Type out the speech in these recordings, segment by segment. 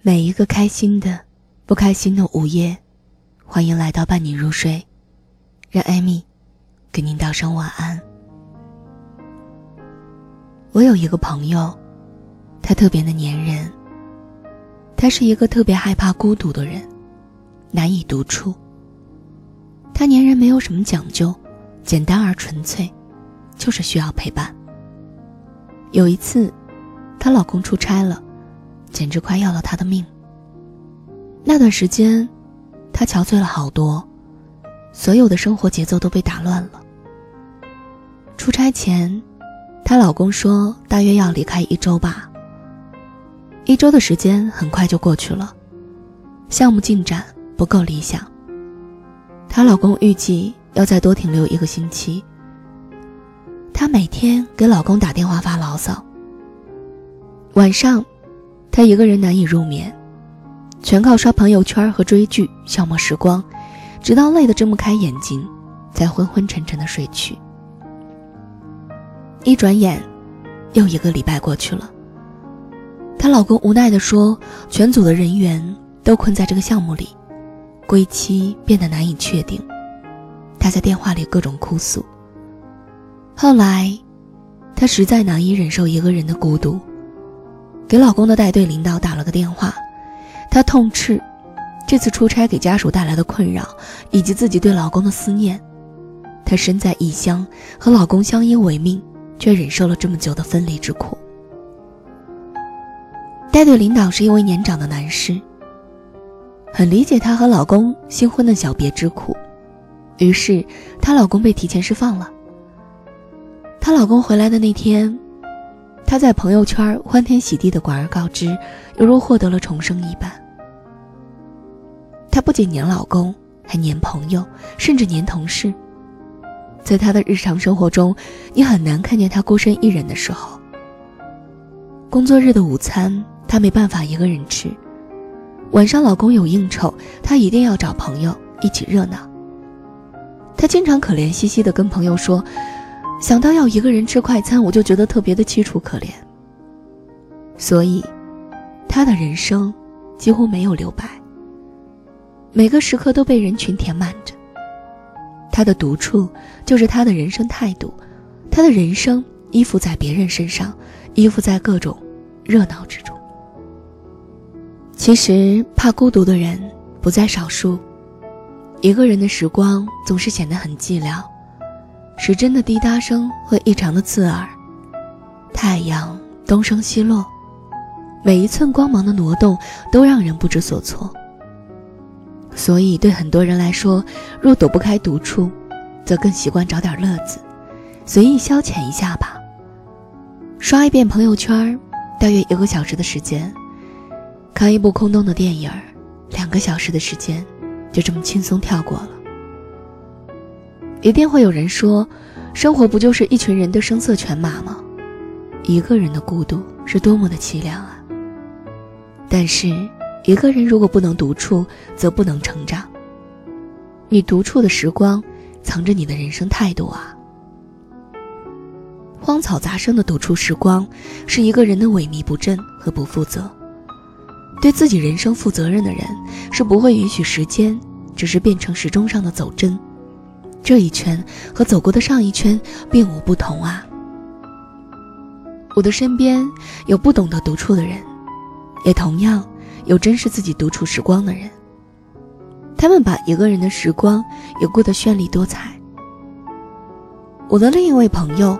每一个开心的、不开心的午夜，欢迎来到伴你入睡，让艾米给您道声晚安。我有一个朋友，他特别的粘人。他是一个特别害怕孤独的人，难以独处。他粘人没有什么讲究，简单而纯粹，就是需要陪伴。有一次，她老公出差了。简直快要了他的命。那段时间，她憔悴了好多，所有的生活节奏都被打乱了。出差前，她老公说大约要离开一周吧。一周的时间很快就过去了，项目进展不够理想。她老公预计要再多停留一个星期。她每天给老公打电话发牢骚。晚上。她一个人难以入眠，全靠刷朋友圈和追剧消磨时光，直到累得睁不开眼睛，才昏昏沉沉的睡去。一转眼，又一个礼拜过去了。她老公无奈地说：“全组的人员都困在这个项目里，归期变得难以确定。”她在电话里各种哭诉。后来，她实在难以忍受一个人的孤独。给老公的带队领导打了个电话，她痛斥这次出差给家属带来的困扰，以及自己对老公的思念。她身在异乡，和老公相依为命，却忍受了这么久的分离之苦。带队领导是一位年长的男士，很理解她和老公新婚的小别之苦，于是她老公被提前释放了。她老公回来的那天。她在朋友圈欢天喜地的广而告之，犹如获得了重生一般。她不仅黏老公，还黏朋友，甚至黏同事。在她的日常生活中，你很难看见她孤身一人的时候。工作日的午餐，她没办法一个人吃；晚上老公有应酬，她一定要找朋友一起热闹。她经常可怜兮兮的跟朋友说。想到要一个人吃快餐，我就觉得特别的凄楚可怜。所以，他的人生几乎没有留白。每个时刻都被人群填满着。他的独处就是他的人生态度，他的人生依附在别人身上，依附在各种热闹之中。其实，怕孤独的人不在少数。一个人的时光总是显得很寂寥。时针的滴答声会异常的刺耳，太阳东升西落，每一寸光芒的挪动都让人不知所措。所以，对很多人来说，若躲不开独处，则更习惯找点乐子，随意消遣一下吧。刷一遍朋友圈，大约一个小时的时间；看一部空洞的电影，两个小时的时间，就这么轻松跳过了。一定会有人说，生活不就是一群人的声色犬马吗？一个人的孤独是多么的凄凉啊！但是，一个人如果不能独处，则不能成长。你独处的时光，藏着你的人生态度啊！荒草杂生的独处时光，是一个人的萎靡不振和不负责。对自己人生负责任的人，是不会允许时间只是变成时钟上的走针。这一圈和走过的上一圈并无不同啊！我的身边有不懂得独处的人，也同样有珍视自己独处时光的人。他们把一个人的时光也过得绚丽多彩。我的另一位朋友，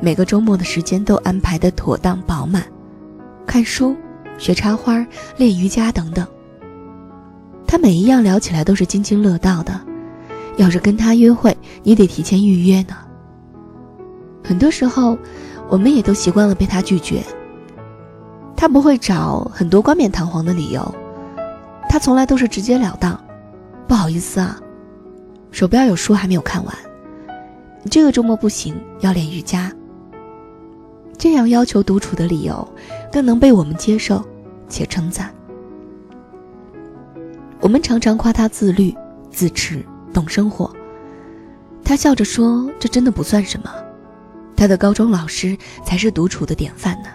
每个周末的时间都安排的妥当饱满，看书、学插花、练瑜伽等等。他每一样聊起来都是津津乐道的。要是跟他约会，你得提前预约呢。很多时候，我们也都习惯了被他拒绝。他不会找很多冠冕堂皇的理由，他从来都是直截了当。不好意思啊，手边有书还没有看完。这个周末不行，要练瑜伽。这样要求独处的理由，更能被我们接受且称赞。我们常常夸他自律、自持。懂生活，他笑着说：“这真的不算什么，他的高中老师才是独处的典范呢。”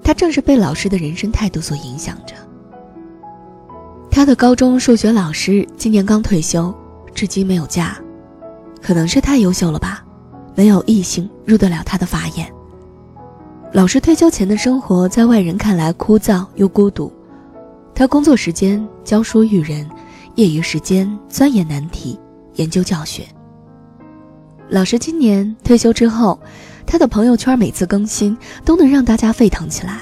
他正是被老师的人生态度所影响着。他的高中数学老师今年刚退休，至今没有嫁，可能是太优秀了吧，没有异性入得了他的法眼。老师退休前的生活在外人看来枯燥又孤独，他工作时间教书育人，业余时间钻研难题，研究教学。老师今年退休之后，他的朋友圈每次更新都能让大家沸腾起来。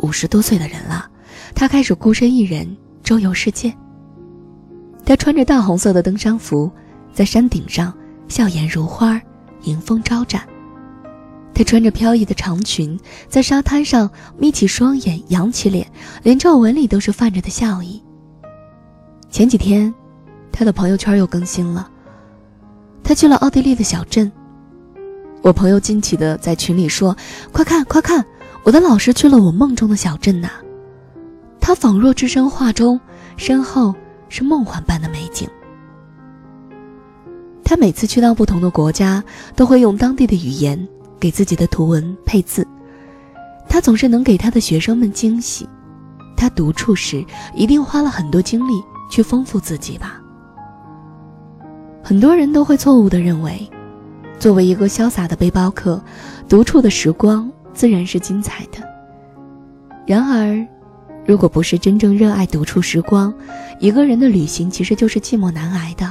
五十多岁的人了，他开始孤身一人周游世界。他穿着大红色的登山服，在山顶上笑颜如花，迎风招展。他穿着飘逸的长裙，在沙滩上眯起双眼，扬起脸，连皱纹里都是泛着的笑意。前几天，他的朋友圈又更新了，他去了奥地利的小镇。我朋友惊奇的在群里说：“快看，快看，我的老师去了我梦中的小镇呐！”他仿若置身画中，身后是梦幻般的美景。他每次去到不同的国家，都会用当地的语言。给自己的图文配字，他总是能给他的学生们惊喜。他独处时一定花了很多精力去丰富自己吧。很多人都会错误的认为，作为一个潇洒的背包客，独处的时光自然是精彩的。然而，如果不是真正热爱独处时光，一个人的旅行其实就是寂寞难挨的。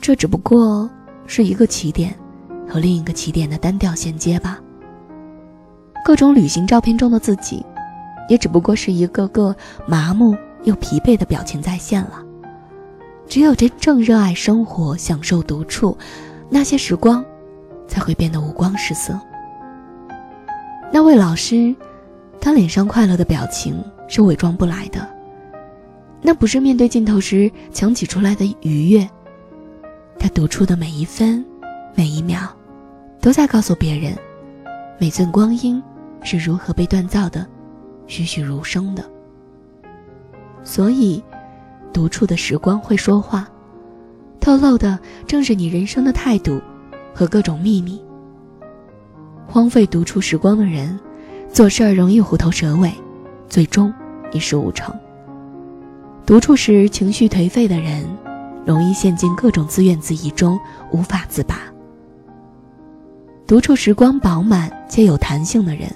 这只不过是一个起点。和另一个起点的单调衔接吧。各种旅行照片中的自己，也只不过是一个个麻木又疲惫的表情再现了。只有真正热爱生活、享受独处，那些时光，才会变得五光十色。那位老师，他脸上快乐的表情是伪装不来的，那不是面对镜头时强挤出来的愉悦。他独处的每一分，每一秒。都在告诉别人，每寸光阴是如何被锻造的，栩栩如生的。所以，独处的时光会说话，透露的正是你人生的态度和各种秘密。荒废独处时光的人，做事儿容易虎头蛇尾，最终一事无成。独处时情绪颓废的人，容易陷进各种自怨自艾中，无法自拔。独处时光饱满且有弹性的人，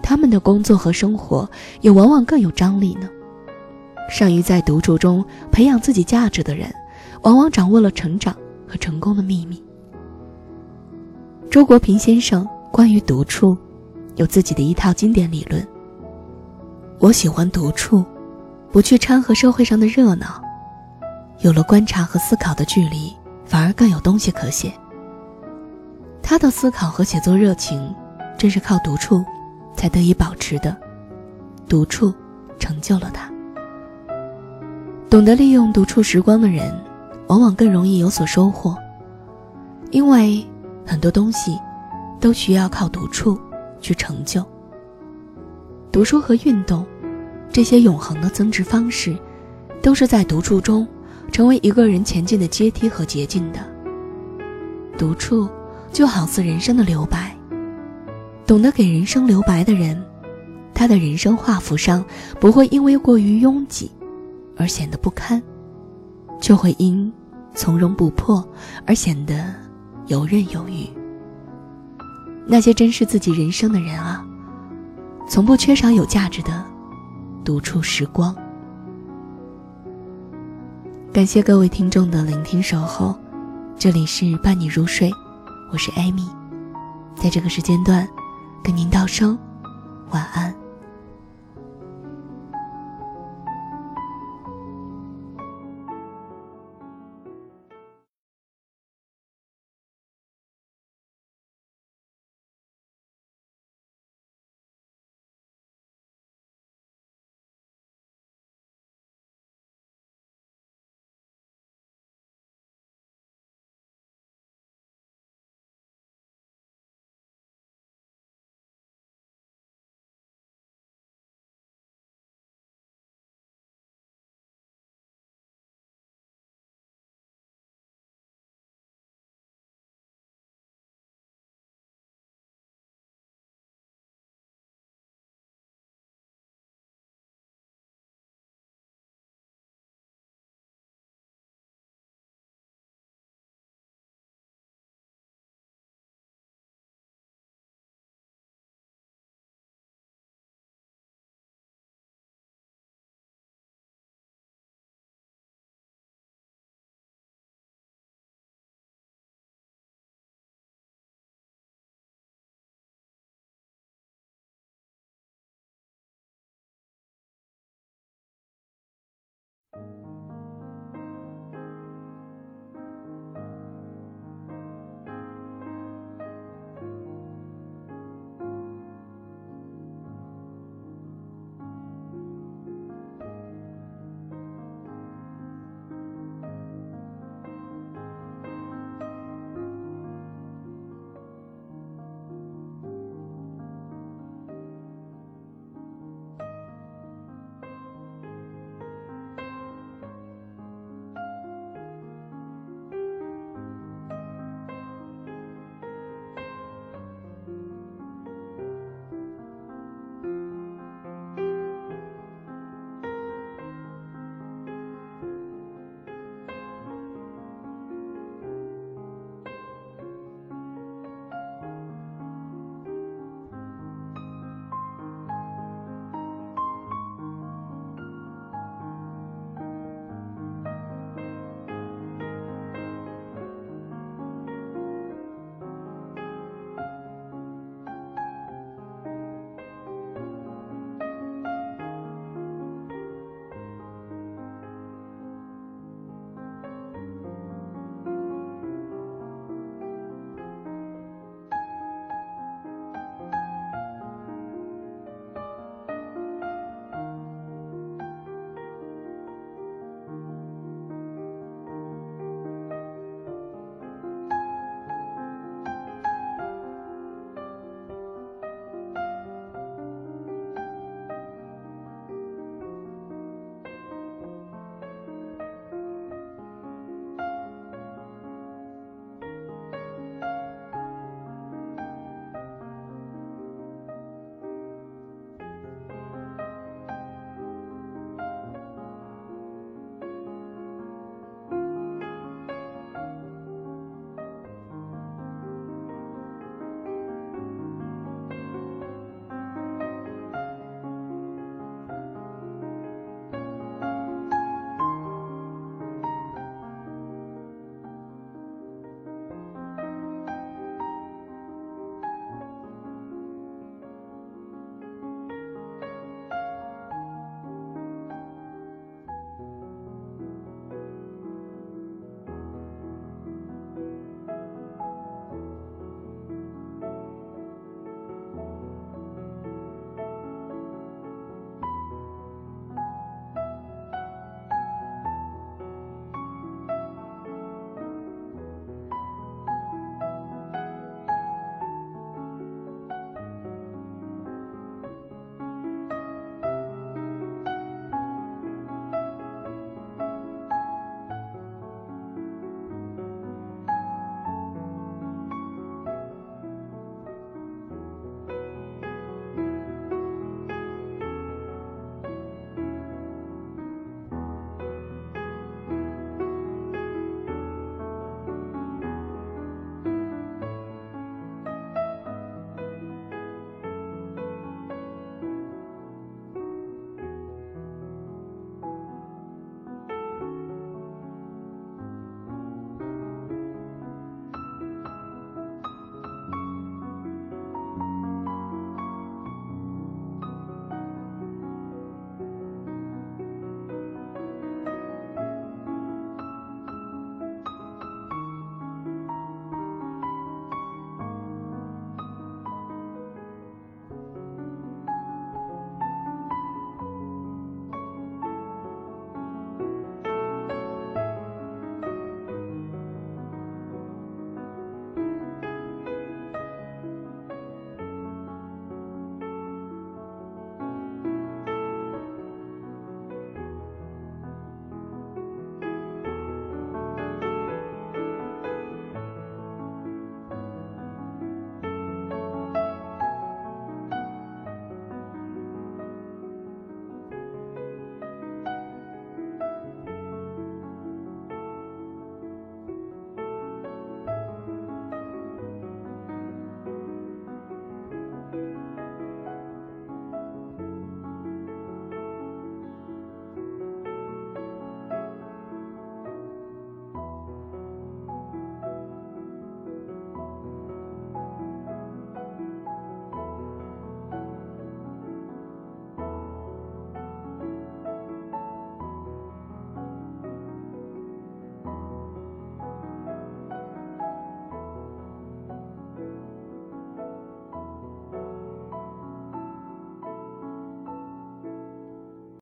他们的工作和生活也往往更有张力呢。善于在独处中培养自己价值的人，往往掌握了成长和成功的秘密。周国平先生关于独处，有自己的一套经典理论。我喜欢独处，不去掺和社会上的热闹，有了观察和思考的距离，反而更有东西可写。他的思考和写作热情，正是靠独处才得以保持的。独处成就了他。懂得利用独处时光的人，往往更容易有所收获。因为很多东西都需要靠独处去成就。读书和运动，这些永恒的增值方式，都是在独处中成为一个人前进的阶梯和捷径的。独处。就好似人生的留白，懂得给人生留白的人，他的人生画幅上不会因为过于拥挤而显得不堪，就会因从容不迫而显得游刃有余。那些珍视自己人生的人啊，从不缺少有价值的独处时光。感谢各位听众的聆听守候，这里是伴你入睡。我是艾米，在这个时间段，跟您道声晚安。